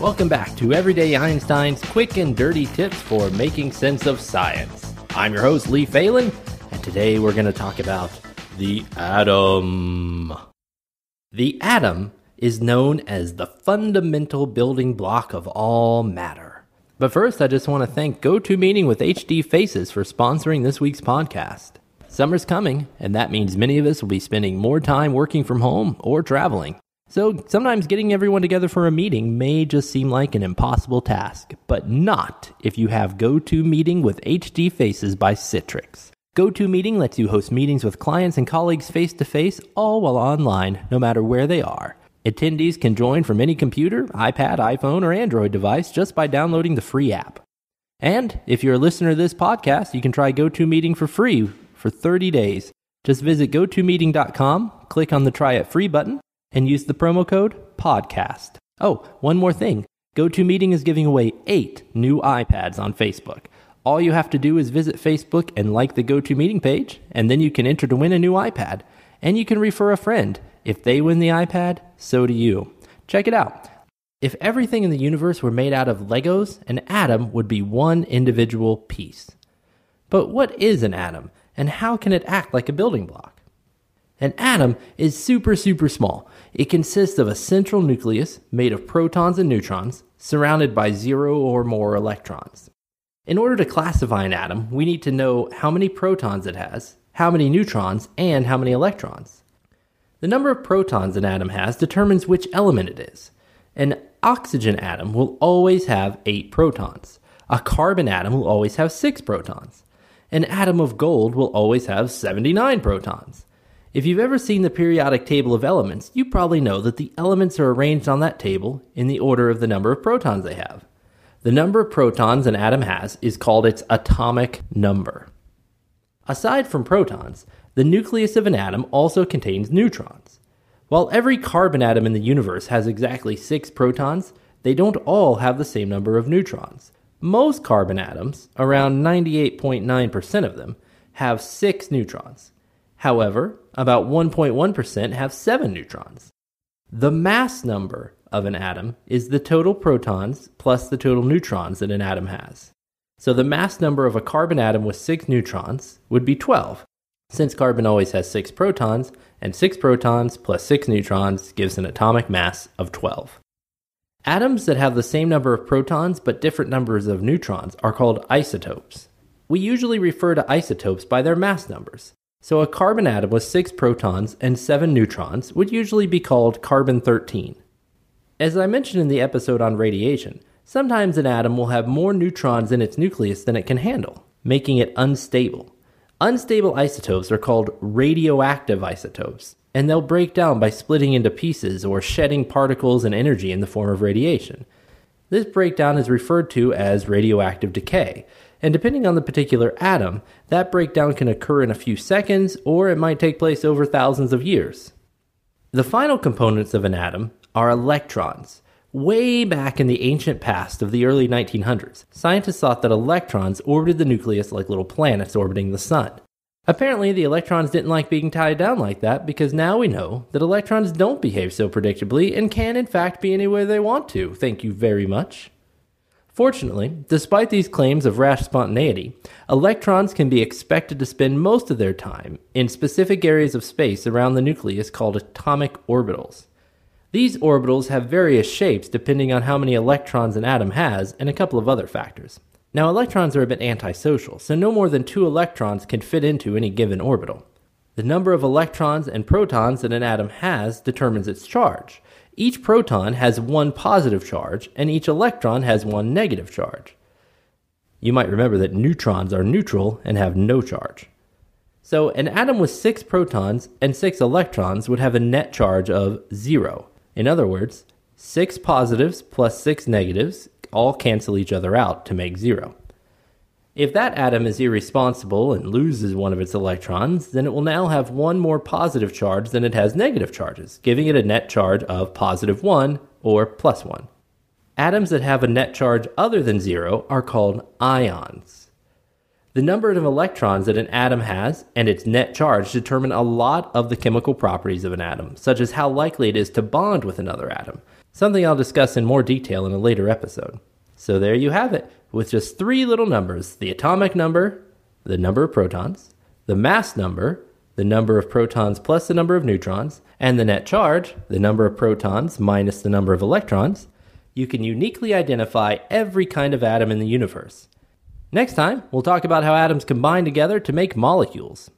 Welcome back to Everyday Einstein's quick and dirty tips for making sense of science. I'm your host, Lee Phelan, and today we're going to talk about the atom. The atom is known as the fundamental building block of all matter. But first, I just want to thank GoToMeeting with HD Faces for sponsoring this week's podcast. Summer's coming, and that means many of us will be spending more time working from home or traveling. So sometimes getting everyone together for a meeting may just seem like an impossible task, but not if you have GoToMeeting with HD Faces by Citrix. GoToMeeting lets you host meetings with clients and colleagues face to face, all while online, no matter where they are. Attendees can join from any computer, iPad, iPhone, or Android device just by downloading the free app. And if you're a listener to this podcast, you can try GoToMeeting for free for 30 days. Just visit gotomeeting.com, click on the try it free button, and use the promo code PODCAST. Oh, one more thing GoToMeeting is giving away eight new iPads on Facebook. All you have to do is visit Facebook and like the GoToMeeting page, and then you can enter to win a new iPad. And you can refer a friend. If they win the iPad, so do you. Check it out. If everything in the universe were made out of Legos, an atom would be one individual piece. But what is an atom, and how can it act like a building block? An atom is super, super small. It consists of a central nucleus made of protons and neutrons, surrounded by zero or more electrons. In order to classify an atom, we need to know how many protons it has, how many neutrons, and how many electrons. The number of protons an atom has determines which element it is. An oxygen atom will always have 8 protons. A carbon atom will always have 6 protons. An atom of gold will always have 79 protons. If you've ever seen the periodic table of elements, you probably know that the elements are arranged on that table in the order of the number of protons they have. The number of protons an atom has is called its atomic number. Aside from protons, the nucleus of an atom also contains neutrons. While every carbon atom in the universe has exactly six protons, they don't all have the same number of neutrons. Most carbon atoms, around 98.9% of them, have six neutrons. However, about 1.1% have 7 neutrons. The mass number of an atom is the total protons plus the total neutrons that an atom has. So the mass number of a carbon atom with 6 neutrons would be 12. Since carbon always has 6 protons, and 6 protons plus 6 neutrons gives an atomic mass of 12. Atoms that have the same number of protons but different numbers of neutrons are called isotopes. We usually refer to isotopes by their mass numbers. So a carbon atom with 6 protons and 7 neutrons would usually be called carbon 13. As I mentioned in the episode on radiation, sometimes an atom will have more neutrons in its nucleus than it can handle, making it unstable. Unstable isotopes are called radioactive isotopes, and they'll break down by splitting into pieces or shedding particles and energy in the form of radiation. This breakdown is referred to as radioactive decay, and depending on the particular atom, that breakdown can occur in a few seconds or it might take place over thousands of years. The final components of an atom are electrons. Way back in the ancient past of the early 1900s, scientists thought that electrons orbited the nucleus like little planets orbiting the sun. Apparently, the electrons didn't like being tied down like that because now we know that electrons don't behave so predictably and can, in fact, be any way they want to. Thank you very much. Fortunately, despite these claims of rash spontaneity, electrons can be expected to spend most of their time in specific areas of space around the nucleus called atomic orbitals. These orbitals have various shapes depending on how many electrons an atom has and a couple of other factors. Now, electrons are a bit antisocial, so no more than two electrons can fit into any given orbital. The number of electrons and protons that an atom has determines its charge, each proton has one positive charge, and each electron has one negative charge. You might remember that neutrons are neutral and have no charge. So, an atom with six protons and six electrons would have a net charge of zero. In other words, six positives plus six negatives all cancel each other out to make zero. If that atom is irresponsible and loses one of its electrons, then it will now have one more positive charge than it has negative charges, giving it a net charge of positive 1 or plus 1. Atoms that have a net charge other than zero are called ions. The number of electrons that an atom has and its net charge determine a lot of the chemical properties of an atom, such as how likely it is to bond with another atom, something I'll discuss in more detail in a later episode. So there you have it, with just three little numbers the atomic number, the number of protons, the mass number, the number of protons plus the number of neutrons, and the net charge, the number of protons minus the number of electrons, you can uniquely identify every kind of atom in the universe. Next time, we'll talk about how atoms combine together to make molecules.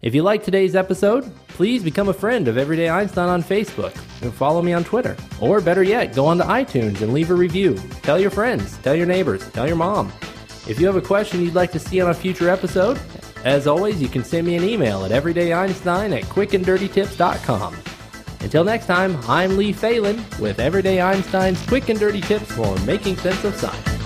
If you like today's episode, please become a friend of Everyday Einstein on Facebook and follow me on Twitter. Or better yet, go on to iTunes and leave a review. Tell your friends, tell your neighbors, tell your mom. If you have a question you'd like to see on a future episode, as always, you can send me an email at everydayeinstein at quickanddirtytips.com. Until next time, I'm Lee Phelan with Everyday Einstein's quick and dirty tips for making sense of science.